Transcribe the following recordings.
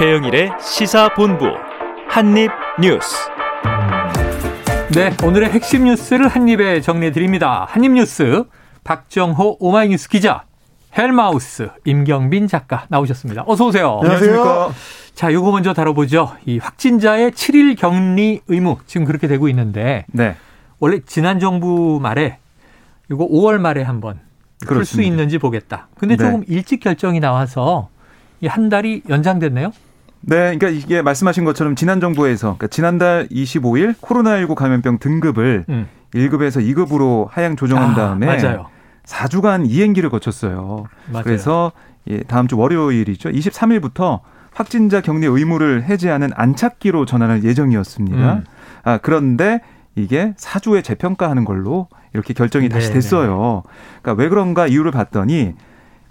최영일의 시사본부 한입뉴스. 네, 오늘의 핵심 뉴스를 한입에 정리해 드립니다. 한입뉴스 박정호 오마이뉴스 기자, 헬마우스 임경빈 작가 나오셨습니다. 어서 오세요. 안녕하십니까. 자, 요거 먼저 다뤄보죠. 이 확진자의 7일 격리 의무 지금 그렇게 되고 있는데 네. 원래 지난 정부 말에 이거 5월 말에 한번 풀 수. 있는지 보겠다. 근데 네. 조금 일찍 결정이 나와서 이 한 달이 연장됐네요. 네, 그러니까 이게 말씀하신 것처럼 지난 정부에서 그러니까 지난달 25일 코로나19 감염병 등급을 음. 1급에서 2급으로 하향 조정한 아, 다음에 맞아요. 4주간 이행기를 거쳤어요. 맞아요. 그래서 예, 다음 주 월요일이죠. 23일부터 확진자 격리 의무를 해제하는 안착기로 전환할 예정이었습니다. 음. 아, 그런데 이게 4주에 재평가하는 걸로 이렇게 결정이 다시 네네. 됐어요. 그러니까 왜 그런가 이유를 봤더니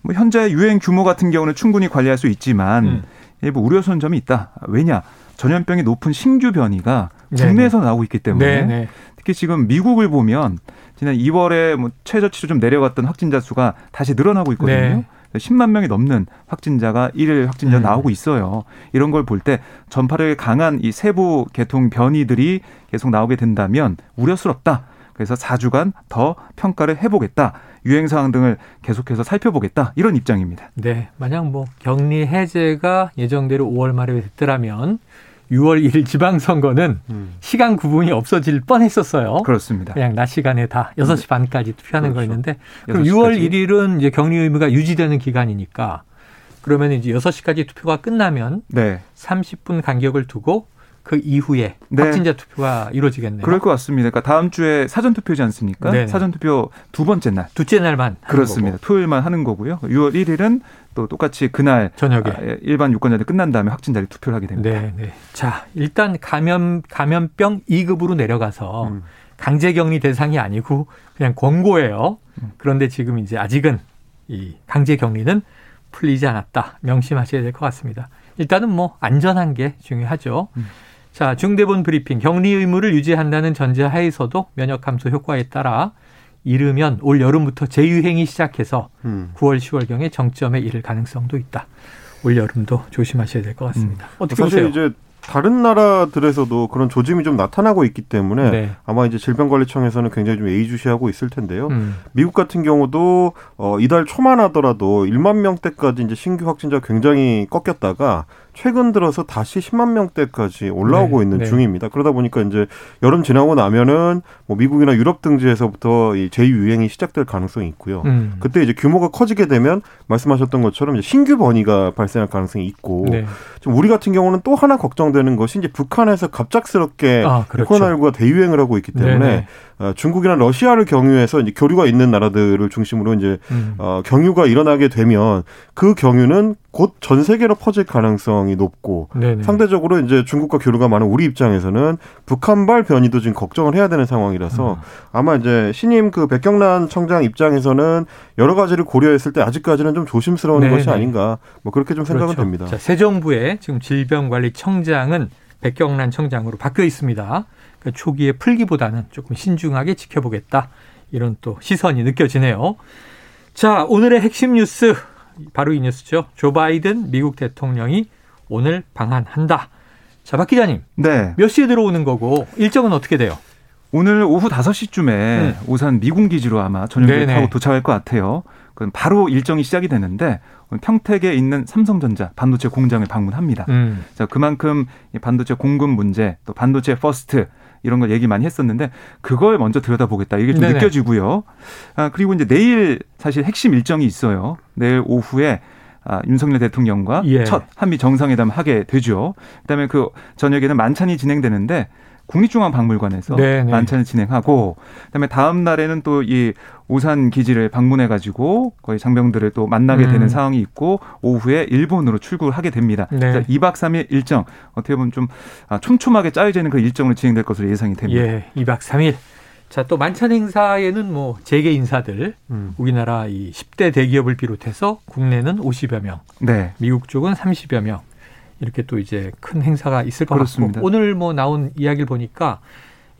뭐 현재 유행 규모 같은 경우는 충분히 관리할 수 있지만 음. 일부 우려스러운 점이 있다. 왜냐? 전염병이 높은 신규 변이가 네네. 국내에서 나오고 있기 때문에 네, 네. 특히 지금 미국을 보면 지난 2월에 뭐 최저치로 좀 내려갔던 확진자 수가 다시 늘어나고 있거든요. 네. 10만 명이 넘는 확진자가 일일 확진자 음. 나오고 있어요. 이런 걸 볼 때 전파력이 강한 이 세부 계통 변이들이 계속 나오게 된다면 우려스럽다. 그래서 4주간 더 평가를 해보겠다. 유행 사항 등을 계속해서 살펴보겠다. 이런 입장입니다. 네, 만약 뭐 격리 해제가 예정대로 5월 말에 됐더라면 6월 1일 지방선거는 시간 구분이 없어질 뻔했었어요. 그렇습니다. 그냥 낮 시간에 다 6시 반까지 투표하는 그렇죠. 거였는데 그럼 6시 6월 까지. 1일은 이제 격리 의무가 유지되는 기간이니까 그러면 이제 6시까지 투표가 끝나면 네. 30분 간격을 두고 그 이후에 네. 확진자 투표가 이루어지겠네요. 그럴 것 같습니다. 그러니까 다음 주에 사전 투표지 않습니까? 네네. 사전 투표 두 번째 날. 둘째 날만 그렇습니다. 거고. 토요일만 하는 거고요. 6월 1일은 또 똑같이 그날 저녁에. 아, 예, 일반 유권자들 끝난 다음에 확진자를 투표를 하게 됩니다. 네, 네. 자, 일단 감염 감염병 2급으로 내려가서 음. 강제 격리 대상이 아니고 그냥 권고예요. 음. 그런데 지금 이제 아직은 이 강제 격리는 풀리지 않았다. 명심하셔야 될 것 같습니다. 일단은 뭐 안전한 게 중요하죠. 음. 자, 중대본 브리핑 격리 의무를 유지한다는 전제 하에서도 면역 감소 효과에 따라 이르면 올 여름부터 재유행이 시작해서 음. 9월 10월경에 정점에 이를 가능성도 있다. 올 여름도 조심하셔야 될 것 같습니다. 어떻게 사실 보세요? 이제 다른 나라들에서도 그런 조짐이 좀 나타나고 있기 때문에 네. 아마 이제 질병관리청에서는 굉장히 좀 예의주시하고 있을 텐데요. 음. 미국 같은 경우도 어 이달 초만 하더라도 1만 명대까지 이제 신규 확진자 가 굉장히 꺾였다가 최근 들어서 다시 10만 명대까지 올라오고 네, 있는 네. 중입니다. 그러다 보니까 이제 여름 지나고 나면은 뭐 미국이나 유럽 등지에서부터 이 제2유행이 시작될 가능성이 있고요. 음. 그때 이제 규모가 커지게 되면 말씀하셨던 것처럼 이제 신규 번이가 발생할 가능성이 있고 네. 지금 우리 같은 경우는 또 하나 걱정되는 것이 이제 북한에서 갑작스럽게 아, 그렇죠. 코로나19가 대유행을 하고 있기 때문에 네네. 어, 중국이나 러시아를 경유해서 이제 교류가 있는 나라들을 중심으로 이제 음. 어, 경유가 일어나게 되면 그 경유는 곧 전 세계로 퍼질 가능성이 높고 네네. 상대적으로 이제 중국과 교류가 많은 우리 입장에서는 북한발 변이도 지금 걱정을 해야 되는 상황이라서 음. 아마 이제 신임 그 백경란 청장 입장에서는 여러 가지를 고려했을 때 아직까지는 좀 조심스러운 네네. 것이 아닌가 뭐 그렇게 좀 생각은 그렇죠. 됩니다. 자, 새 정부의 지금 질병관리청장은 백경란 청장으로 바뀌어 있습니다. 그러니까 초기에 풀기보다는 조금 신중하게 지켜보겠다. 이런 또 시선이 느껴지네요. 자, 오늘의 핵심 뉴스 바로 이 뉴스죠. 조 바이든 미국 대통령이 오늘 방한한다. 자, 박 기자님, 네. 몇 시에 들어오는 거고 일정은 어떻게 돼요? 오늘 오후 5시쯤에 음. 오산 미군 기지로 아마 전용기를 네네. 타고 도착할 것 같아요. 그럼 바로 일정이 시작이 되는데 평택에 있는 삼성전자 반도체 공장을 방문합니다. 음. 자, 그만큼 이 반도체 공급 문제, 또 반도체 first 이런 걸 얘기 많이 했었는데 그걸 먼저 들여다보겠다 이게 좀 네네. 느껴지고요. 아, 그리고 이제 내일 사실 핵심 일정이 있어요. 내일 오후에 아, 윤석열 대통령과 예. 첫 한미 정상회담 하게 되죠. 그다음에 그 저녁에는 만찬이 진행되는데 국립중앙박물관에서 네네. 만찬을 진행하고 그다음에 다음 날에는 또 이 오산 기지를 방문해 가지고 거의 장병들을 또 만나게 음. 되는 상황이 있고 오후에 일본으로 출국을 하게 됩니다. 네. 그래서 2박 3일 일정 어떻게 보면 좀 아, 촘촘하게 짜여져 있는 그 일정으로 진행될 것으로 예상이 됩니다. 예, 2박 3일. 자, 또 만찬 행사에는 뭐 재계 인사들, 음. 우리나라 이 10대 대기업을 비롯해서 국내는 50여 명, 네. 미국 쪽은 30여 명. 이렇게 또 이제 큰 행사가 있을 것 그렇습니다. 같고 오늘 뭐 나온 이야기를 보니까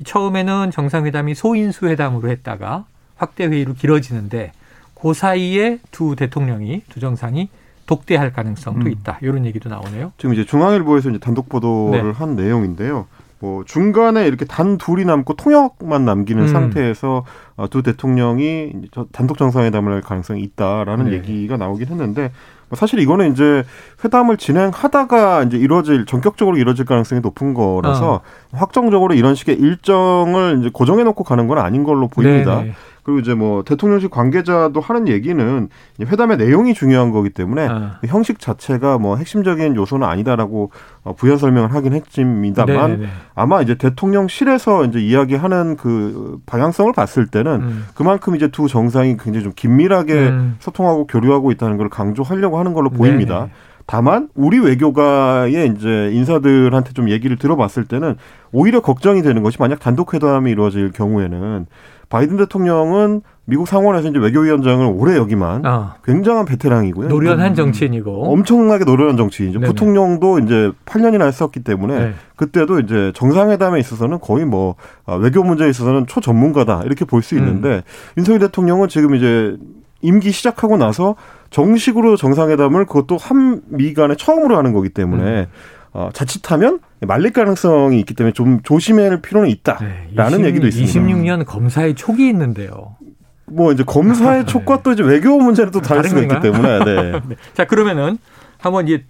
처음에는 정상회담이 소인수 회담으로 했다가 확대 회의로 길어지는데 그 사이에 두 대통령이 두 정상이 독대할 가능성도 음. 있다. 이런 얘기도 나오네요. 지금 이제 중앙일보에서 이제 단독 보도를 네. 한 내용인데요. 뭐 중간에 이렇게 단 둘이 남고 통역만 남기는 음. 상태에서 어, 두 대통령이 단독 정상회담을 할 가능성이 있다라는 네. 얘기가 나오긴 했는데 뭐 사실 이거는 이제 회담을 진행하다가 이제 이루어질 전격적으로 이루어질 가능성이 높은 거라서 어. 확정적으로 이런 식의 일정을 이제 고정해 놓고 가는 건 아닌 걸로 보입니다. 네네. 그리고 이제 뭐 대통령실 관계자도 하는 얘기는 회담의 내용이 중요한 거기 때문에 어. 그 형식 자체가 뭐 핵심적인 요소는 아니다라고 어, 부연 설명을 하긴 했습니다만 네네네. 아마 이제 대통령실에서 이제 이야기하는 그 방향성을 봤을 때는 음. 그만큼 이제 두 정상이 굉장히 좀 긴밀하게 음. 소통하고 교류하고 있다는 걸 강조하려고 하는 걸로 보입니다. 네네. 다만 우리 외교가의 이제 인사들한테 좀 얘기를 들어봤을 때는 오히려 걱정이 되는 것이 만약 단독 회담이 이루어질 경우에는 바이든 대통령은 미국 상원에서 이제 외교위원장을 오래 여기만 어. 굉장한 베테랑이고요. 노련한 음, 정치인이고. 엄청나게 노련한 정치인이죠. 네네. 부통령도 이제 8년이나 했었기 때문에 네. 그때도 이제 정상회담에 있어서는 거의 뭐 아, 외교 문제에 있어서는 초전문가다 이렇게 볼 음. 수 있는데 윤석열 대통령은 지금 이제 임기 시작하고 나서 정식으로 정상회담을 그것도 한미 간에 처음으로 하는 거기 때문에 음. 어, 자칫하면 말릴 가능성이 있기 때문에 좀 조심할 필요는 있다라는 네, 20 얘기도 있습니다. 26년 검사의 촉이 있는데요. 뭐 이제 검사의 촉과 또 이제 외교 문제는 또 다를 수가 있기? 때문에 네. 네. 자 그러면은 한번 이제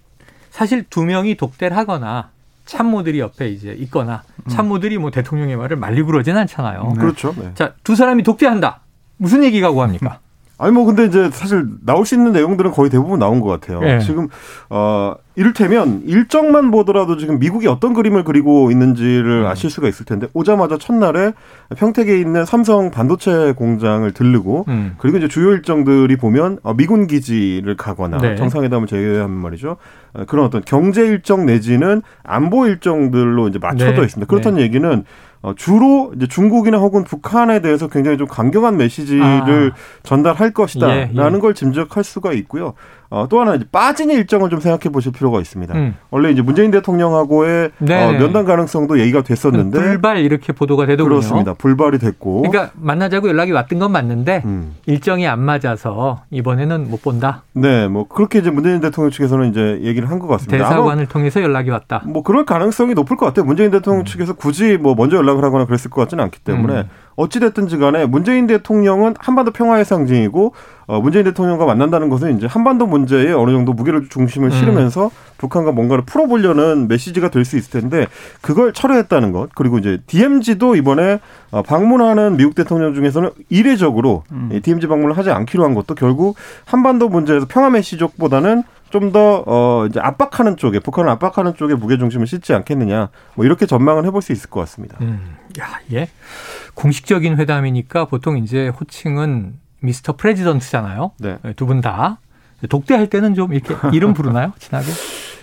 사실 두 명이 독대를 하거나 참모들이 옆에 이제 있거나 참모들이 뭐 대통령의 말을 말리고 그러진 않잖아요. 네. 그렇죠. 네. 자두 사람이 독대한다. 무슨 얘기가 고합니까? 아니 뭐 근데 이제 사실 나올 수 있는 내용들은 거의 대부분 나온 것 같아요. 네. 지금 어 이를테면 일정만 보더라도 지금 미국이 어떤 그림을 그리고 있는지를 아실 수가 있을 텐데 오자마자 첫날에 평택에 있는 삼성 반도체 공장을 들르고 음. 그리고 이제 주요 일정들이 보면 어, 미군 기지를 가거나 네. 정상회담을 제외하면 말이죠. 어, 그런 어떤 경제 일정 내지는 안보 일정들로 이제 맞춰져 네. 있습니다. 그렇다는 얘기는 어, 주로 이제 중국이나 혹은 북한에 대해서 굉장히 좀 강경한 메시지를 전달할 예, 것이다라는 예. 걸 짐작할 수가 있고요. 어, 또 하나 이제 빠진 일정을 좀 생각해 보실 필요가 있습니다. 음. 원래 이제 문재인 대통령하고의 네. 어, 면담 가능성도 얘기가 됐었는데 불발 이렇게 보도가 되더군요. 그렇습니다. 불발이 됐고. 그러니까 만나자고 연락이 왔던 건 맞는데 음. 일정이 안 맞아서 이번에는 못 본다. 네, 뭐 그렇게 이제 문재인 대통령 측에서는 이제 얘기를 한 것 같습니다. 대사관을 통해서 연락이 왔다. 뭐 그럴 가능성이 높을 것 같아요. 문재인 대통령 측에서 굳이 뭐 먼저 연락을 하거나 그랬을 것 같지는 않기 때문에 음. 어찌됐든지 간에 문재인 대통령은 한반도 평화의 상징이고 어, 문재인 대통령과 만난다는 것은 이제 한반도 문제에 어느 정도 무게를 중심을 음. 실으면서 북한과 뭔가를 풀어보려는 메시지가 될 수 있을 텐데 그걸 철회했다는 것 그리고 이제 DMZ도 이번에 어, 방문하는 미국 대통령 중에서는 이례적으로 이 DMZ 방문을 하지 않기로 한 것도 결국 한반도 문제에서 평화 메시지보다는 좀더 어, 이제 압박하는 쪽에 북한을 압박하는 쪽에 무게 중심을 싣지 않겠느냐 뭐 이렇게 전망을 해볼 수 있을 것 같습니다. 음, 야, 예. 공식적인 회담이니까 보통 이제 호칭은 미스터 프레지던트잖아요. 네. 두분 다. 독대할 때는 좀 이렇게 이름 부르나요? 친하게?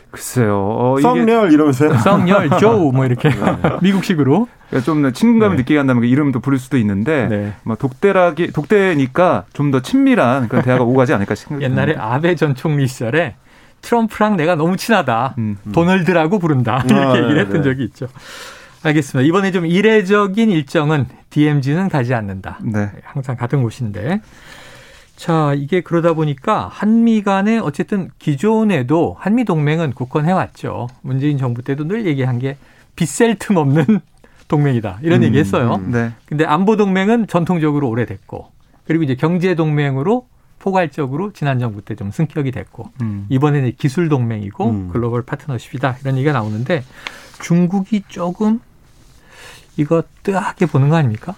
글쎄요. 어, 썸네얼 이러면서요. 성열, 조우 뭐 이렇게 미국식으로. 그러니까 좀 친근감을 네. 느끼게 한다면 그 이름도 부를 수도 있는데 네. 뭐 독대라기 독대니까 좀 더 친밀한 그런 대화가 오가지 않을까 싶습니다. 옛날에 아베 전 총리 시절에 트럼프랑 내가 너무 친하다. 음. 도널드라고 부른다. 이렇게 아, 얘기를 네, 했던 네. 적이 있죠. 알겠습니다. 이번에 좀 이례적인 일정은 DMZ는 가지 않는다. 네. 항상 같은 곳인데. 자, 이게 그러다 보니까 한미 간에 어쨌든 기존에도 한미 동맹은 굳건해 왔죠. 문재인 정부 때도 늘 얘기한 게 빗셀 틈 없는 동맹이다. 이런 음, 얘기 했어요. 음. 네. 근데 안보 동맹은 전통적으로 오래됐고 그리고 이제 경제 동맹으로 포괄적으로 지난 정부 때 좀 승격이 됐고 음. 이번에는 기술 동맹이고 음. 글로벌 파트너십이다 이런 얘기가 나오는데 중국이 조금 이거 뜨하게 보는 거 아닙니까?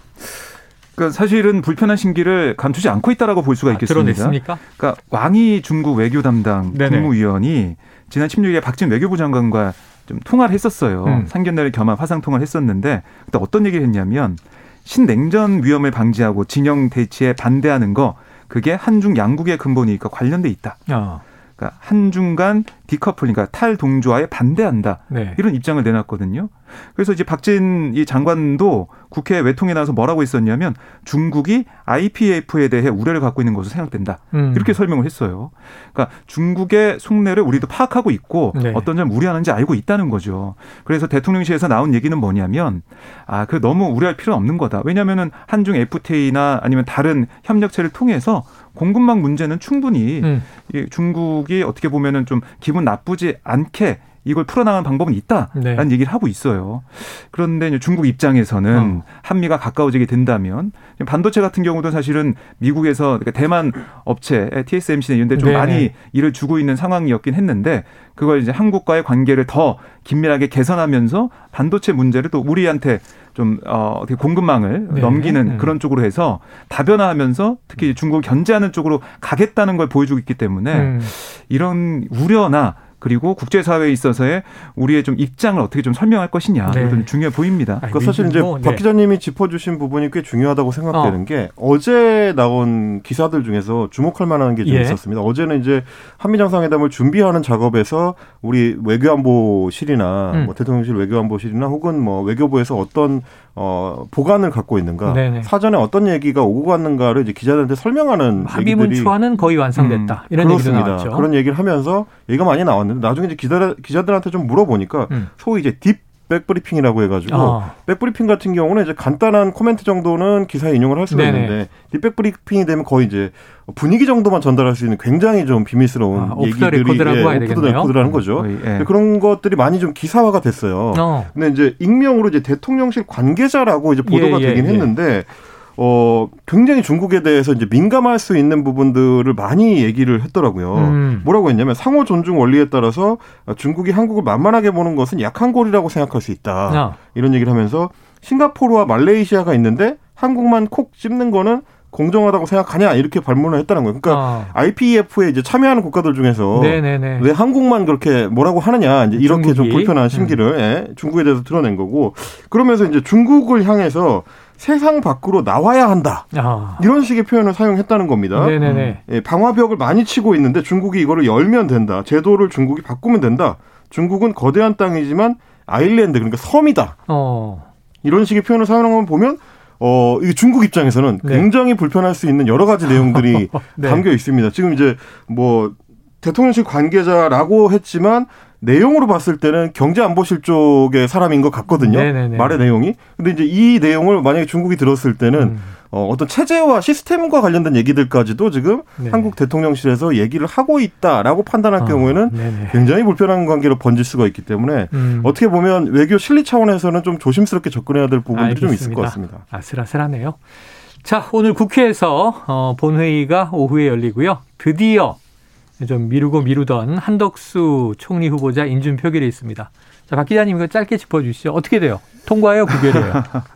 그러니까 사실은 불편한 심기를 감추지 않고 있다라고 볼 수가 아, 있겠습니다. 드러냈습니까? 그러니까 왕이 중국 외교 담당 네네. 국무위원이 지난 16일에 박진 외교부 장관과 좀 통화를 했었어요. 음. 상견례를 겸한 화상 통화를 했었는데 그때 어떤 얘기를 했냐면 신냉전 위험을 방지하고 진영 대치에 반대하는 거 그게 한중 양국의 근본이니까 관련돼 있다. 어, 그러니까 한중 간 디커플링, 그러니까 탈동조화에 반대한다. 네. 이런 입장을 내놨거든요. 그래서 이제 박진 이 장관도 국회 외통에 나와서 뭐라고 했었냐면 중국이 IPF에 대해 우려를 갖고 있는 것으로 생각된다. 음. 이렇게 설명을 했어요. 그러니까 중국의 속내를 우리도 파악하고 있고 네. 어떤 점 우려하는지 알고 있다는 거죠. 그래서 대통령실에서 나온 얘기는 뭐냐면 아, 그 너무 우려할 필요는 없는 거다. 왜냐면은 한중 FTA나 아니면 다른 협력체를 통해서 공급망 문제는 충분히 음. 이 중국이 어떻게 보면은 좀 기분 나쁘지 않게 이걸 풀어나가는 방법은 있다라는 네. 얘기를 하고 있어요. 그런데 중국 입장에서는 어. 한미가 가까워지게 된다면 반도체 같은 경우도 사실은 미국에서 그러니까 대만 업체 TSMC 이런 데좀 네네. 많이 일을 주고 있는 상황이었긴 했는데 그걸 이제 한국과의 관계를 더 긴밀하게 개선하면서 반도체 문제를 또 우리한테 좀 어, 어떻게 공급망을 네. 넘기는 음. 그런 쪽으로 해서 다변화하면서 특히 중국을 견제하는 쪽으로 가겠다는 걸 보여주고 있기 때문에 음. 이런 우려나 그리고 국제사회에 있어서의 우리의 좀 입장을 어떻게 좀 설명할 것이냐 네. 이것도 좀 중요해 보입니다. 아니, 그 사실 이제 뭐, 박 네. 기자님이 짚어주신 부분이 꽤 중요하다고 생각되는 어. 게 어제 나온 기사들 중에서 주목할 만한 게좀 예. 있었습니다. 어제는 이제 한미 정상회담을 준비하는 작업에서 우리 외교안보실이나 음. 뭐 대통령실 외교안보실이나 혹은 뭐 외교부에서 어떤 어 복안을 갖고 있는가 네네. 사전에 어떤 얘기가 오고 갔는가를 이제 기자들한테 설명하는 얘기들이 초안은 거의 완성됐다. 이런 그렇습니다. 얘기도 나왔죠. 그런 얘기를 하면서 얘기가 많이 나왔는데 나중에 이제 기자, 기자들한테 좀 물어보니까 음. 소위 이제 deep back briefing이라고 해가지고 아. back briefing 같은 경우는 이제 간단한 코멘트 정도는 기사에 인용을 할 수가 네네. 있는데 deep back briefing이 되면 거의 이제 분위기 정도만 전달할 수 있는 굉장히 좀 비밀스러운 아, 얘기들이 record라고 예, 더 되겠네요. record라는 거죠. 거의, 예. 그런 것들이 많이 좀 기사화가 됐어요. 어. 근데 이제 익명으로 이제 대통령실 관계자라고 이제 보도가 예, 예, 되긴 예. 했는데 어 굉장히 중국에 대해서 이제 민감할 수 있는 부분들을 많이 얘기를 했더라고요. 음. 뭐라고 했냐면 상호 존중 원리에 따라서 중국이 한국을 만만하게 보는 것은 약한 고리라고 생각할 수 있다. 아. 이런 얘기를 하면서 싱가포르와 말레이시아가 있는데 한국만 콕 찝는 거는 공정하다고 생각하냐 이렇게 발문을 했다는 거예요. 그러니까 아. IPEF에 이제 참여하는 국가들 중에서 네네네. 왜 한국만 그렇게 뭐라고 하느냐 이제 이렇게 좀 중국이? 불편한 심기를 예, 중국에 대해서 드러낸 거고 그러면서 이제 중국을 향해서 세상 밖으로 나와야 한다 아. 이런 식의 표현을 사용했다는 겁니다. 네네네. 예, 방화벽을 많이 치고 있는데 중국이 이거를 열면 된다. 제도를 중국이 바꾸면 된다. 중국은 거대한 땅이지만 아일랜드 그러니까 섬이다. 어. 이런 식의 표현을 사용한 걸 보면 어, 이 중국 입장에서는 네. 굉장히 불편할 수 있는 여러 가지 내용들이 네. 담겨 있습니다. 지금 이제 뭐 대통령실 관계자라고 했지만 내용으로 봤을 때는 경제안보실 쪽의 사람인 것 같거든요. 네네네. 말의 내용이. 근데 이제 이 내용을 만약에 중국이 들었을 때는 음. 어, 어떤 체제와 시스템과 관련된 얘기들까지도 지금 네. 한국 대통령실에서 얘기를 하고 있다라고 판단할 아, 경우에는 네네. 굉장히 불편한 관계로 번질 수가 있기 때문에 음. 어떻게 보면 외교 실리 차원에서는 좀 조심스럽게 접근해야 될 부분들이 좀 있을 것 알겠습니다. 같습니다. 아슬아슬하네요. 자, 오늘 국회에서 어, 본회의가 오후에 열리고요. 드디어 좀 미루고 미루던 한덕수 총리 후보자 인준 표 결이 있습니다. 자, 박 기자님 이거 짧게 짚어주시죠. 어떻게 돼요? 통과해요? 부결이에요?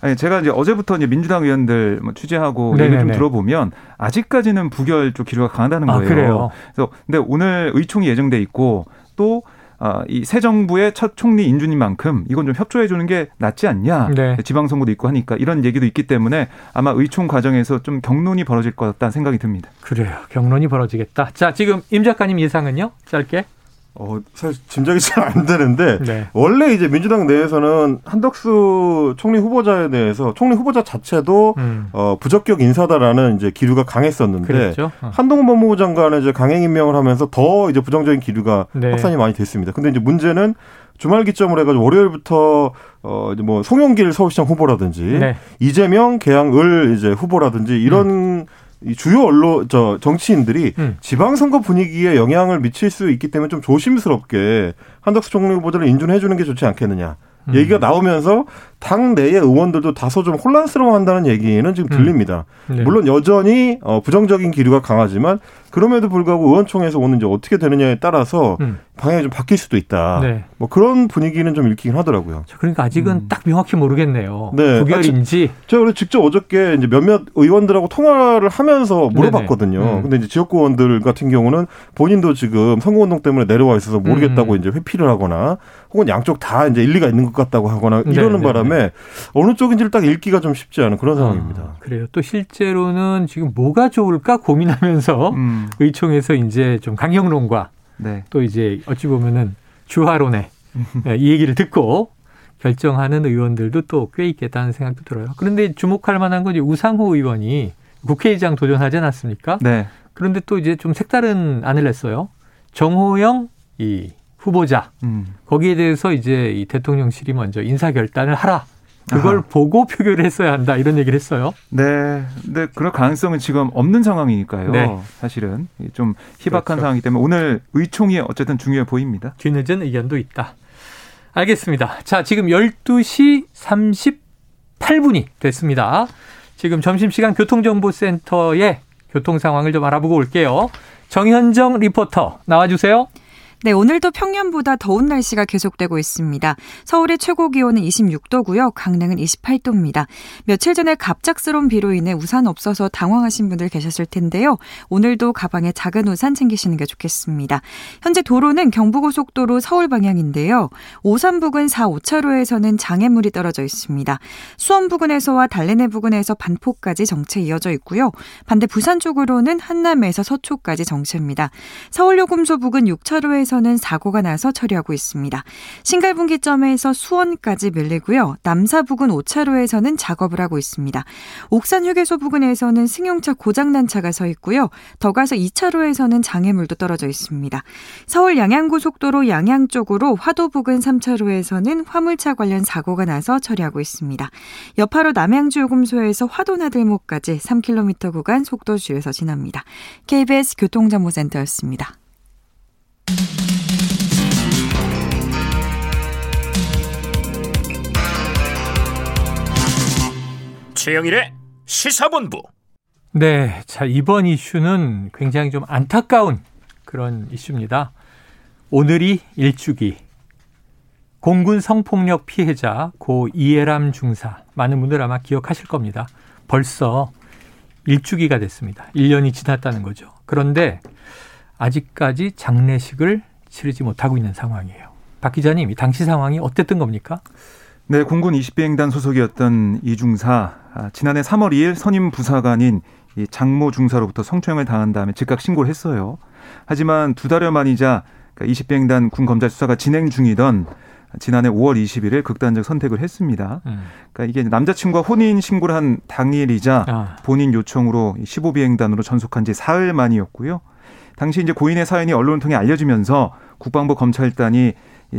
아니 제가 이제 어제부터 이제 민주당 의원들 뭐 취재하고. 얘기를 좀 들어보면 아직까지는 부결 쪽 기류가 강하다는 아, 거예요. 그래요? 그래서 근데 오늘 의총이 예정돼 있고 또 아, 이새 정부의 첫 총리 인준인 만큼 이건 좀 협조해 주는 게 낫지 않냐. 네. 지방선거도 있고 하니까 이런 얘기도 있기 때문에 아마 의총 과정에서 좀 경론이 벌어질 것 같다는 생각이 듭니다. 그래요. 경론이 벌어지겠다. 자, 지금 임 작가님 예상은요? 짧게? 어, 사실 짐작이 잘 안 되는데 네. 원래 이제 민주당 내에서는 한덕수 총리 후보자에 대해서 총리 후보자 자체도 음. 어, 부적격 인사다라는 이제 기류가 강했었는데. 어. 한동훈 법무부 장관을 이제 강행 임명을 하면서 더 이제 부정적인 기류가 네. 확산이 많이 됐습니다. 근데 이제 문제는 주말 기점으로 해가지고 월요일부터 어 이제 뭐 송영길 서울시장 후보라든지 네. 이재명 개항을 이제 후보라든지 이런 이 주요 언론 저 정치인들이 음. 지방선거 분위기에 영향을 미칠 수 있기 때문에 좀 조심스럽게 한덕수 총리 후보자를 인준해 주는 게 좋지 않겠느냐. 음. 얘기가 나오면서 당 내의 의원들도 다소 좀 혼란스러워한다는 얘기는 지금 들립니다. 네. 물론 여전히 어, 부정적인 기류가 강하지만 그럼에도 불구하고 의원총회에서 오는 이제 어떻게 되느냐에 따라서 음. 방향이 좀 바뀔 수도 있다. 네. 뭐 그런 분위기는 좀 읽히긴 하더라고요. 자, 그러니까 아직은 딱 명확히 모르겠네요. 음. 네. 부결인지. 제가 그래서 직접 어저께 이제 몇몇 의원들하고 통화를 하면서 물어봤거든요. 네네. 음. 근데 이제 지역구 의원들 같은 경우는 본인도 지금 선거운동 때문에 내려와 있어서 모르겠다고 음. 이제 회피를 하거나 혹은 양쪽 다 이제 일리가 있는 것 같다고 하거나 이러는 네네네. 바람에 어느 쪽인지를 딱 읽기가 좀 쉽지 않은 그런 상황입니다. 아, 그래요. 또 실제로는 지금 뭐가 좋을까 고민하면서 음, 의총에서 이제 좀 강경론과 네. 또 이제 어찌 보면은 주화론에 네, 이 얘기를 듣고 결정하는 의원들도 또 꽤 있겠다는 생각도 들어요. 그런데 주목할 만한 건 우상호 의원이 국회의장 도전하지 않았습니까? 네. 그런데 또 이제 좀 색다른 안을 냈어요. 정호영 이 후보자 음. 거기에 대해서 이제 이 대통령실이 먼저 인사 결단을 하라 그걸 아하. 보고 표결을 했어야 한다 이런 얘기를 했어요. 네. 근데 그럴 가능성은 지금 없는 상황이니까요. 네. 사실은 좀 희박한 그렇죠. 상황이기 때문에 오늘 의총이 어쨌든 중요해 보입니다. 뒤늦은 의견도 있다. 알겠습니다. 자, 지금 12시 38분이 됐습니다. 지금 점심시간 교통정보센터의 교통 상황을 좀 알아보고 올게요. 정현정 리포터 나와주세요. 네, 오늘도 평년보다 더운 날씨가 계속되고 있습니다. 서울의 최고 기온은 26도고요. 강릉은 28도입니다. 며칠 전에 갑작스러운 비로 인해 우산 없어서 당황하신 분들 계셨을 텐데요. 오늘도 가방에 작은 우산 챙기시는 게 좋겠습니다. 현재 도로는 경부고속도로 서울 방향인데요. 오산 부근 4, 5차로에서는 장애물이 떨어져 있습니다. 수원 부근에서와 달래내 부근에서 반포까지 정체 이어져 있고요. 반대 부산 쪽으로는 한남에서 서초까지 정체입니다. 서울요금소 부근 6차로에서 는 사고가 나서 처리하고 있습니다. 신갈분기점에서 수원까지 밀리고요. 남사 부근 5차로에서는 작업을 하고 있습니다. 옥산 휴게소 부근에서는 승용차 고장난 차가 서 있고요. 더 가서 2차로에서는 장애물도 떨어져 있습니다. 서울 양양고속도로 양양 쪽으로 화도 부근 3차로에서는 화물차 관련 사고가 나서 처리하고 있습니다. 여파로 남양주 요금소에서 화도나들목까지 3km 구간 속도 줄여서 지납니다. KBS 교통정보센터였습니다. 최영일의 시사본부. 네. 자, 이번 이슈는 굉장히 좀 안타까운 그런 이슈입니다. 오늘이 일주기. 공군 성폭력 피해자 고 이해람 중사. 많은 분들 아마 기억하실 겁니다. 벌써 일주기가 됐습니다. 1년이 지났다는 거죠. 그런데 아직까지 장례식을 치르지 못하고 있는 상황이에요. 박 기자님, 이 당시 상황이 어땠던 겁니까? 네, 공군 20비행단 소속이었던 이중사 아, 지난해 3월 2일 선임 부사관인 이 장모 중사로부터 성추행을 당한 다음에 즉각 신고를 했어요. 하지만 두 달여 만이자 20비행단 군 검찰 수사가 진행 중이던 지난해 5월 21일 극단적 선택을 했습니다. 음. 그러니까 이게 남자친구와 혼인 신고를 한 당일이자 아, 본인 요청으로 15비행단으로 전속한 지 사흘 만이었고요. 당시 이제 고인의 사연이 언론을 통해 알려지면서 국방부 검찰단이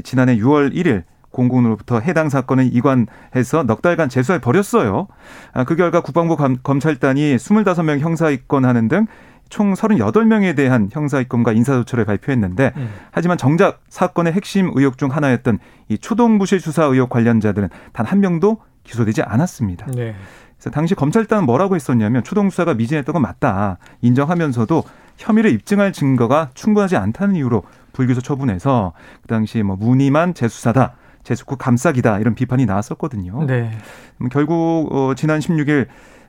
지난해 6월 1일 공군으로부터 해당 사건을 이관해서 넉 달간 재수해 버렸어요. 아, 그 결과 국방부 검- 검찰단이 25명 형사 입건하는 등 총 38명에 대한 형사 입건과 인사 조처를 발표했는데 음. 하지만 정작 사건의 핵심 의혹 중 하나였던 이 초동 부실 수사 의혹 관련자들은 단 한 명도 기소되지 않았습니다. 네. 그래서 당시 검찰단은 뭐라고 했었냐면 초동 수사가 미진했던 건 맞다 인정하면서도 혐의를 입증할 증거가 충분하지 않다는 이유로 불기소 처분해서 그 당시 뭐 무늬만 재수사다. 재수국 감싸기다 이런 비판이 나왔었거든요. 네. 음, 결국 어, 지난 16일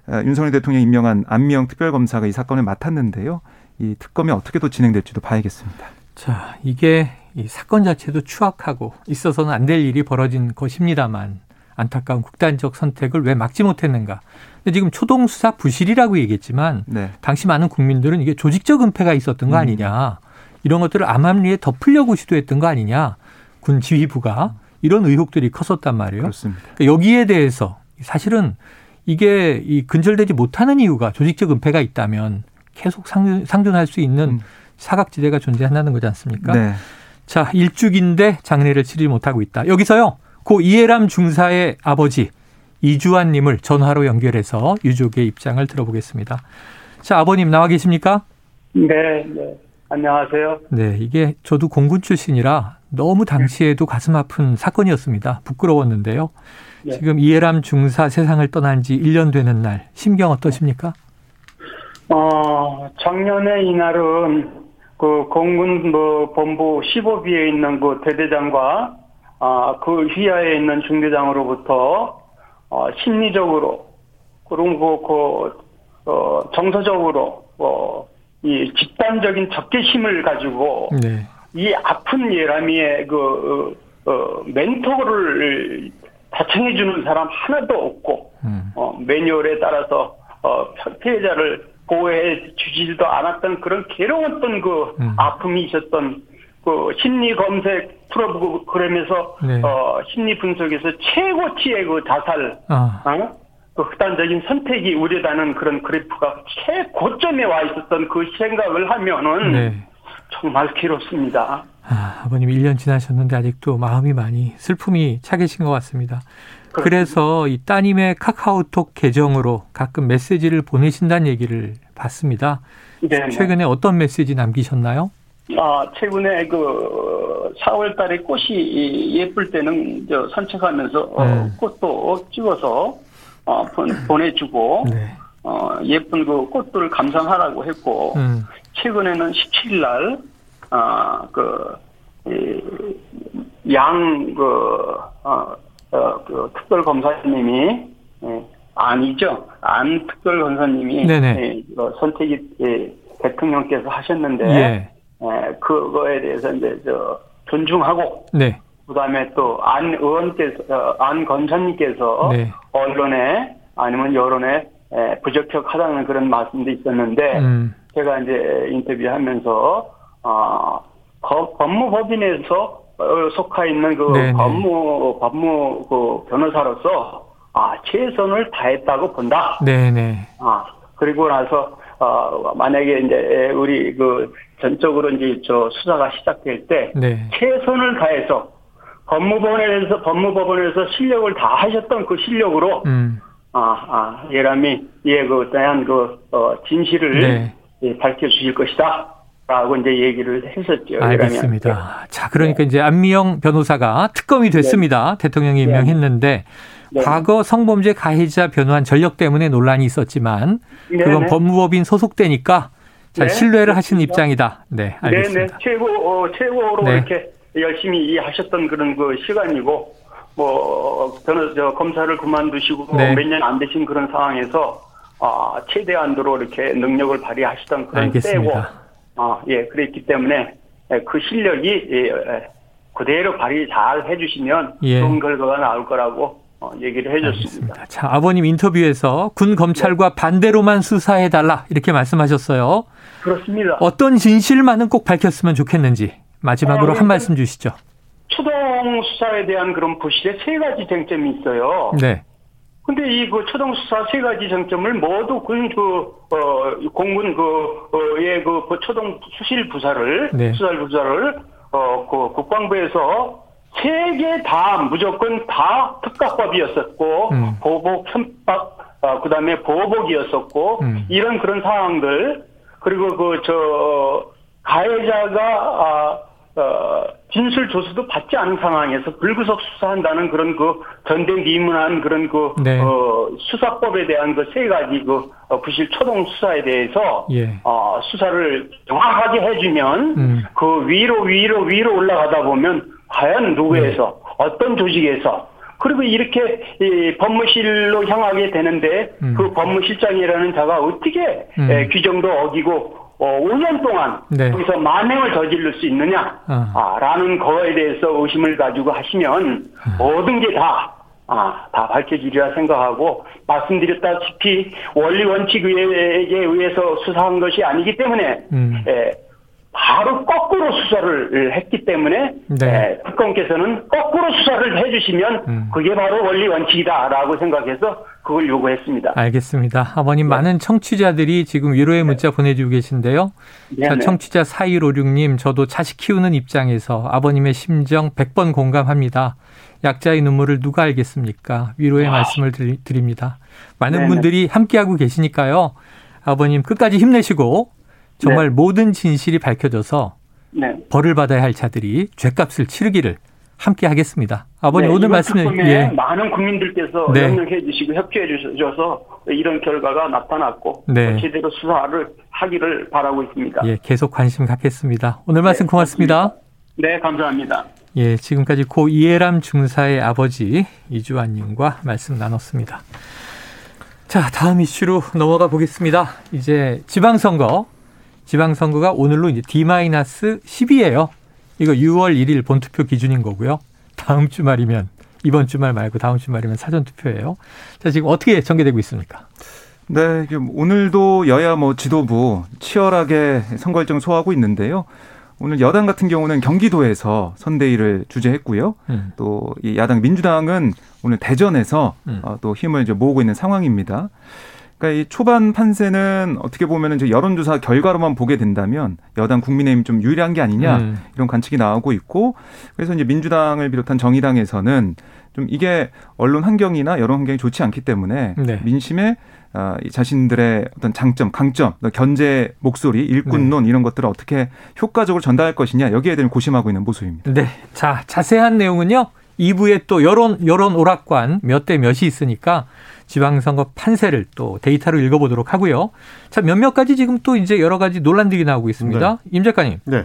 어, 윤석열 대통령이 임명한 안미영 특별검사가 이 사건을 맡았는데요. 이 특검이 어떻게 또 진행될지도 봐야겠습니다. 자, 이게 이 사건 자체도 추악하고 있어서는 안 될 일이 벌어진 것입니다만 안타까운 극단적 선택을 왜 막지 못했는가. 근데 지금 초동 수사 부실이라고 얘기했지만 네. 당시 많은 국민들은 이게 조직적 은폐가 있었던 거 아니냐. 이런 것들을 암암리에 덮으려고 시도했던 거 아니냐. 군 지휘부가 이런 의혹들이 컸었단 말이에요. 그렇습니다. 그러니까 여기에 대해서 사실은 이게 이 근절되지 못하는 이유가 조직적 은폐가 있다면 계속 상존, 상존할 수 있는 음. 사각지대가 존재한다는 거지 않습니까? 네. 자, 일주기인데 장례를 치르지 못하고 있다. 여기서요, 고 이해람 중사의 아버지 이주환 님을 전화로 연결해서 유족의 입장을 들어보겠습니다. 자, 아버님 나와 계십니까? 네, 네. 안녕하세요. 네, 이게 저도 공군 출신이라 너무 당시에도 가슴 아픈 사건이었습니다. 부끄러웠는데요. 네. 지금 이해람 중사 세상을 떠난 지 1년 되는 날 심경 어떠십니까? 어, 작년에 이날은 그 공군 뭐 본부 15비에 있는 그 대대장과 아, 그 휘하에 있는 중대장으로부터 어, 심리적으로 그리고 그, 어, 정서적으로 어, 이 집단적인 적개심을 가지고 네. 이 아픈 예람이의 그 어, 어, 멘토를 다청해 주는 사람 하나도 없고 음. 어, 매뉴얼에 따라서 어, 피해자를 보호해 주지도 않았던 그런 괴로웠던 그 음. 아픔이 있었던 그 심리 검색 프로그램에서 그러면서 네. 어, 심리 분석에서 최고치의 그 자살 아, 어? 그 극단적인 선택이 우려다는 그런 그래프가 최고점에 와 있었던 그 생각을 하면은 네. 정말 괴롭습니다. 아, 아버님 1년 지나셨는데 아직도 마음이 많이 슬픔이 차 계신 것 같습니다. 그래서 이 따님의 카카오톡 계정으로 가끔 메시지를 보내신다는 얘기를 봤습니다. 네. 최근에 어떤 메시지 남기셨나요? 아, 최근에 그 4월 달에 꽃이 예쁠 때는 저 산책하면서 어, 네. 꽃도 찍어서 어, 보- 보내주고 네. 어, 예쁜 그 꽃들을 감상하라고 했고 음. 최근에는 17일 날, 아, 그, 양, 그, 어, 어, 그 특별 검사님이, 예, 아니죠. 안 특별 검사님이. 예, 어, 선택이, 예, 대통령께서 하셨는데, 예. 예, 그거에 대해서 이제, 저, 존중하고, 네. 그 다음에 또, 안 의원께서, 어, 안 검사님께서, 네. 언론에, 아니면 여론에, 예, 부적격하다는 그런 말씀도 있었는데, 음. 제가 이제 인터뷰하면서 아 거- 법무법인에서 어, 속해 있는 그 네네. 법무 법무 그 변호사로서 아 최선을 다했다고 본다. 네네. 아 그리고 나서 어 만약에 이제 우리 그 전적으로 이제 저 수사가 시작될 때 네. 최선을 다해서 법무법원에서 법무법원에서 실력을 다 하셨던 그 실력으로 음. 아, 아, 예람이, 예, 그, 대한 그, 어, 진실을 네. 예, 밝혀 주실 것이다. 라고 이제 얘기를 했었죠. 예람이한테. 알겠습니다. 자, 그러니까 이제 안미영 변호사가 특검이 됐습니다. 대통령이 임명했는데 네. 과거 성범죄 가해자 변호한 전력 때문에 논란이 있었지만 네, 그건 네. 법무법인 소속되니까 잘 네, 신뢰를 하신. 입장이다. 네, 네, 네. 알겠습니다. 최고, 어, 최고로 네. 이렇게 열심히 하셨던 그런 그 시간이고, 뭐, 변호, 저, 검사를 그만두시고 네. 몇년 안 되신 그런 상황에서, 아, 최대한도로 이렇게 능력을 발휘하시던 그런 알겠습니다. 때고, 아, 예, 그랬기 때문에 예, 그 실력이 예, 예, 그대로 발휘 잘 해주시면 예. 좋은 결과가 나올 거라고 어, 얘기를 해줬습니다. 자, 아버님 인터뷰에서 군 검찰과 반대로만 수사해달라 이렇게 말씀하셨어요. 그렇습니다. 어떤 진실만은 꼭 밝혔으면 좋겠는지 마지막으로 어, 한 말씀 주시죠. 초동 수사에 대한 그런 부실에 세 가지 쟁점이 있어요. 네. 근데 이 그 초동 수사 세 가지 쟁점을 모두 군그 어, 공군 그의 그, 그 초동 수실 부사를 네. 수사 부사를 어 그 국방부에서 세 개 다 무조건 다 특가법이었었고 음. 보복 협박 어, 그다음에 보복이었었고 음. 이런 그런 상황들 그리고 그 저 가해자가 아, 어, 진술 조사도 받지 않은 상황에서 불구속 수사한다는 그런 그 전대미문한 그런 그 네. 어, 수사법에 대한 그 세 가지 그 어, 부실 초동 수사에 대해서 예. 어, 수사를 정확하게 해주면 음. 그 위로 위로 위로 올라가다 보면 과연 누구에서 어떤 조직에서 그리고 이렇게 이 법무실로 향하게 되는데 음. 그 법무실장이라는 자가 어떻게 음. 에, 규정도 어기고 어, 5년 동안 네. 여기서 만행을 저지를 수 있느냐 아. 아, 라는 거에 대해서 의심을 가지고 하시면 모든 게다 아, 다 밝혀지리라 생각하고 말씀드렸다시피 원리 원칙에 의해서 수사한 것이 아니기 때문에 음. 에, 바로 거꾸로 수사를 했기 때문에 네. 에, 특검께서는 거꾸로 수사를 해주시면 음. 그게 바로 원리 원칙이다라고 생각해서 그걸 요구했습니다. 알겠습니다. 아버님 많은 청취자들이 지금 위로의 문자 보내주고 계신데요. 자, 네네. 청취자 4156님, 저도 자식 키우는 입장에서 아버님의 심정 100번 공감합니다. 약자의 눈물을 누가 알겠습니까? 위로의 말씀을 드리- 드립니다. 많은. 분들이 함께하고 계시니까요. 아버님 끝까지 힘내시고 정말 모든 진실이 밝혀져서 네. 벌을 받아야 할 자들이 죄값을 치르기를 함께 하겠습니다. 아버님 네, 오늘 말씀에 예. 많은 국민들께서 네. 협력해 주시고 협조해 주셔서 이런 결과가 나타났고 네. 제대로 수사를 하기를 바라고 있습니다. 예, 계속 관심 갖겠습니다. 오늘 말씀 네, 고맙습니다. 네, 감사합니다. 예, 지금까지 고 이해람 중사의 아버지 이주환님과 말씀 나눴습니다. 자, 다음 이슈로 넘어가 보겠습니다. 이제 지방선거, 지방선거가 오늘로 이제 D-10이에요. 이거 6월 1일 본투표 기준인 거고요. 다음 주말이면 이번 주말 말고 다음 주말이면 사전 투표예요. 자, 지금 어떻게 전개되고 있습니까? 네, 오늘도 여야 뭐 지도부 치열하게 선거 일정 소화하고 있는데요. 오늘 여당 같은 경우는 경기도에서 선대위를 주재했고요. 음. 또이 야당 민주당은 오늘 대전에서 음. 어, 또 힘을 이제 모으고 있는 상황입니다. 그러니까 이 초반 판세는 어떻게 보면은 이제 여론조사 결과로만 보게 된다면 여당 국민의힘 좀 유리한 게 아니냐 음. 이런 관측이 나오고 있고 그래서 이제 민주당을 비롯한 정의당에서는 좀 이게 언론 환경이나 여론 환경이 좋지 않기 때문에 네. 민심에 아, 이 자신들의 어떤 장점, 강점, 견제 목소리, 일꾼론 네. 이런 것들을 어떻게 효과적으로 전달할 것이냐 여기에 대해 고심하고 있는 모습입니다. 네. 자, 자세한 내용은요. 2부에 또 여론 여론 오락관 몇 대 몇이 있으니까 지방선거 판세를 또 데이터로 읽어보도록 하고요. 자, 몇몇 가지 지금 또 이제 여러 가지 논란들이 나오고 있습니다. 임 작가님, 네.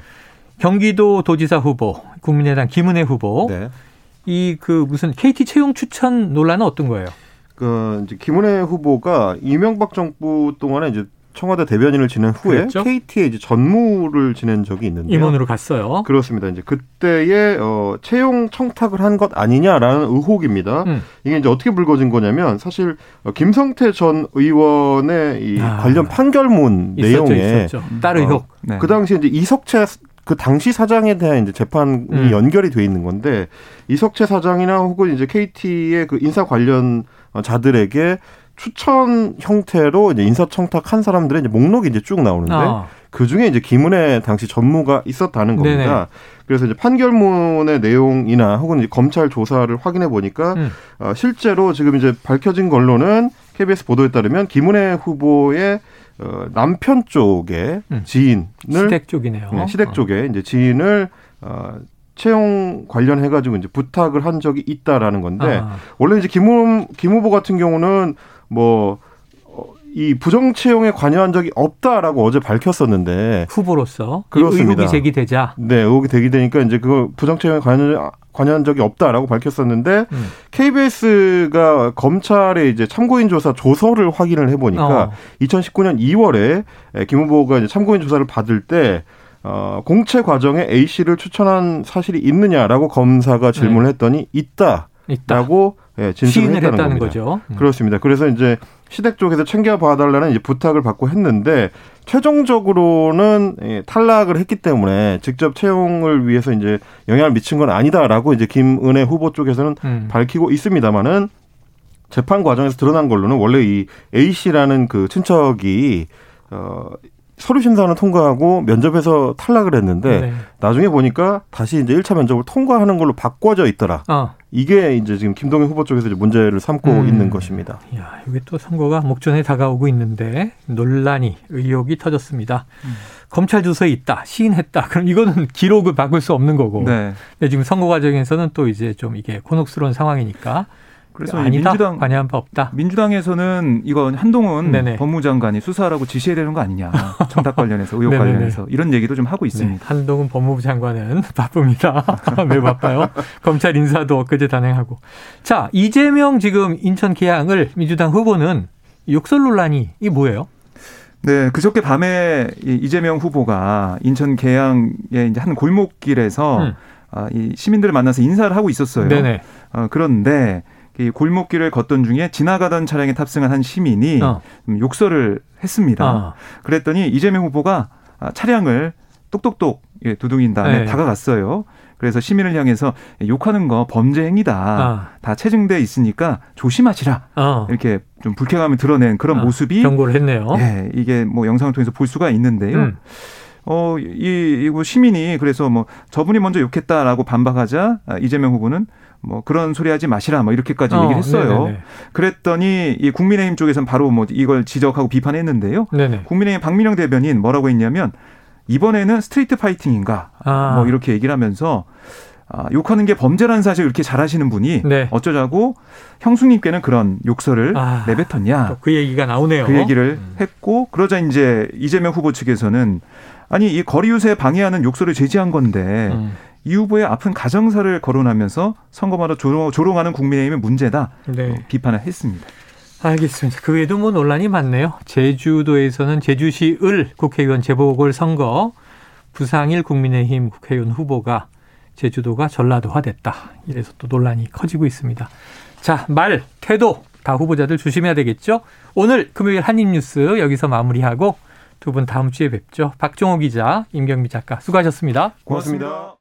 경기도 도지사 후보, 국민의당 김은혜 후보, 네. 이그 무슨 KT 채용 추천 논란은 어떤 거예요? 그 이제 김은혜 후보가 이명박 정부 동안에 이제 청와대 대변인을 지낸 후에 그랬죠? KT에 이제 전무를 지낸 적이 있는데요. 임원으로 갔어요. 그렇습니다. 이제 그때에 어, 채용 청탁을 한 것 아니냐라는 의혹입니다. 음. 이게 이제 어떻게 불거진 거냐면 사실 어, 김성태 전 의원의 이 아. 관련 판결문 있었죠, 내용에 있었죠. 딸 의혹. 네. 그 당시에 이제 이석채 그 당시 사장에 대한 이제 재판이 음. 연결이 돼 있는 건데 이석채 사장이나 혹은 이제 KT의 그 인사 관련 어, 자들에게 추천 형태로 이제 인사청탁 한 사람들의 이제 목록이 이제 쭉 나오는데 아, 그 중에 이제 김은혜 당시 전무가 있었다는 겁니다. 네네. 그래서 이제 판결문의 내용이나 혹은 이제 검찰 조사를 확인해 보니까 음. 어, 실제로 지금 이제 밝혀진 걸로는 KBS 보도에 따르면 김은혜 후보의 어, 남편 쪽의 음. 지인을 시댁 쪽이네요. 네, 시댁 쪽에 이제 지인을 어, 채용 관련해 가지고 이제 부탁을 한 적이 있다라는 건데 아, 원래 이제 김, 후, 김 후보 같은 경우는 뭐, 어, 이 부정 채용에 관여한 적이 없다라고 어제 밝혔었는데, 후보로서 이 그렇습니다. 의혹이 제기되자 네, 의혹이 되기되니까 이제 그거 부정 채용에 관여, 관여한 적이 없다라고 밝혔었는데, 음. KBS가 검찰의 이제 참고인 조사 조서를 확인을 해보니까, 어. 2019년 2월에 김 후보가 이제 참고인 조사를 받을 때, 어, 공채 과정에 A 씨를 추천한 사실이 있느냐라고 검사가 질문을 했더니 있다. 있다. 라고 예, 진술을 시인을 했다는, 했다는. 거죠. 음. 그렇습니다. 그래서 이제 시댁 쪽에서 챙겨봐달라는 이제 부탁을 받고 했는데 최종적으로는 예, 탈락을 했기 때문에 직접 채용을 위해서 이제 영향을 미친 건 아니다라고 이제 김은혜 후보 쪽에서는 음. 밝히고 있습니다만은 재판 과정에서 드러난 걸로는 원래 이 A 씨라는 그 친척이 어 서류 심사는 통과하고 면접에서 탈락을 했는데 네. 나중에 보니까 다시 이제 1차 면접을 통과하는 걸로 바꿔져 있더라. 어. 이게 이제 지금 김동연 후보 쪽에서 이제 문제를 삼고 음. 있는 것입니다. 야, 이게 또 선거가 목전에 다가오고 있는데 논란이 의혹이 터졌습니다. 음. 검찰 주소에 있다, 시인했다. 그럼 이거는 기록을 바꿀 수 없는 거고. 네. 근데 지금 선거 과정에서는 또 이제 좀 이게 곤혹스러운 상황이니까 그래서 이 아니다, 민주당 관여한 바 없다. 민주당에서는 이건 한동훈 네네. 법무장관이 수사하라고 지시해야 되는 거 아니냐. 청탁 관련해서 의혹. 관련해서 이런 얘기도 좀 하고 네, 있습니다. 한동훈 법무부 장관은 바쁩니다. 매우 바빠요. 검찰 인사도 엊그제 단행하고. 자, 이재명 지금 인천 계양을 민주당 후보는 욕설 논란이 이게 뭐예요? 네, 그저께 밤에 이 이재명 후보가 인천 계양의 이제 한 골목길에서 음. 아, 이 시민들을 만나서 인사를 하고 있었어요. 네네. 어, 그런데 이 골목길을 걷던 중에 지나가던 차량에 탑승한 한 시민이 어. 음, 욕설을 했습니다. 아. 그랬더니 이재명 후보가 아, 차량을 똑똑똑 예, 두둥인 다음에 네. 다가갔어요. 그래서 시민을 향해서 욕하는 거 범죄 행위다. 아. 다 체증돼 있으니까 조심하시라. 어. 이렇게 좀 불쾌감을 드러낸 그런 아, 모습이 경고를 했네요. 예, 이게 뭐 영상을 통해서 볼 수가 있는데요. 음. 어, 이, 이거 시민이 그래서 뭐 저분이 먼저 욕했다라고 반박하자 아, 이재명 후보는 뭐 그런 소리 하지 마시라 뭐 이렇게까지 어, 얘기를 했어요. 네네네. 그랬더니 이 국민의힘 쪽에서는 바로 뭐 이걸 지적하고 비판했는데요. 네네. 국민의힘 박민영 대변인 뭐라고 했냐면 이번에는 street fighting인가 아. 뭐 이렇게 얘기를 하면서 아, 욕하는 게 범죄라는 사실 이렇게 잘하시는 분이 네. 어쩌자고 형수님께는 그런 욕설을 아. 내뱉었냐 또그 얘기가 나오네요. 그 얘기를 음. 했고 그러자 이제 이재명 후보 측에서는 아니 이 거리 유세 방해하는 욕설을 제지한 건데 음. 이 후보의 아픈 가정사를 거론하면서 선거마다 조롱, 조롱하는 국민의힘의 문제다 네. 어, 비판을 했습니다. 알겠습니다. 그 외에도 뭐 논란이 많네요. 제주도에서는 제주시 을 국회의원 재보궐 선거 부상일 국민의힘 국회의원 후보가 제주도가 전라도화됐다. 이래서 또 논란이 커지고 있습니다. 자, 말, 태도 다 후보자들 조심해야 되겠죠. 오늘 금요일 한입뉴스 여기서 마무리하고 두 분 다음 주에 뵙죠. 박종호 기자, 임경미 작가 수고하셨습니다. 고맙습니다.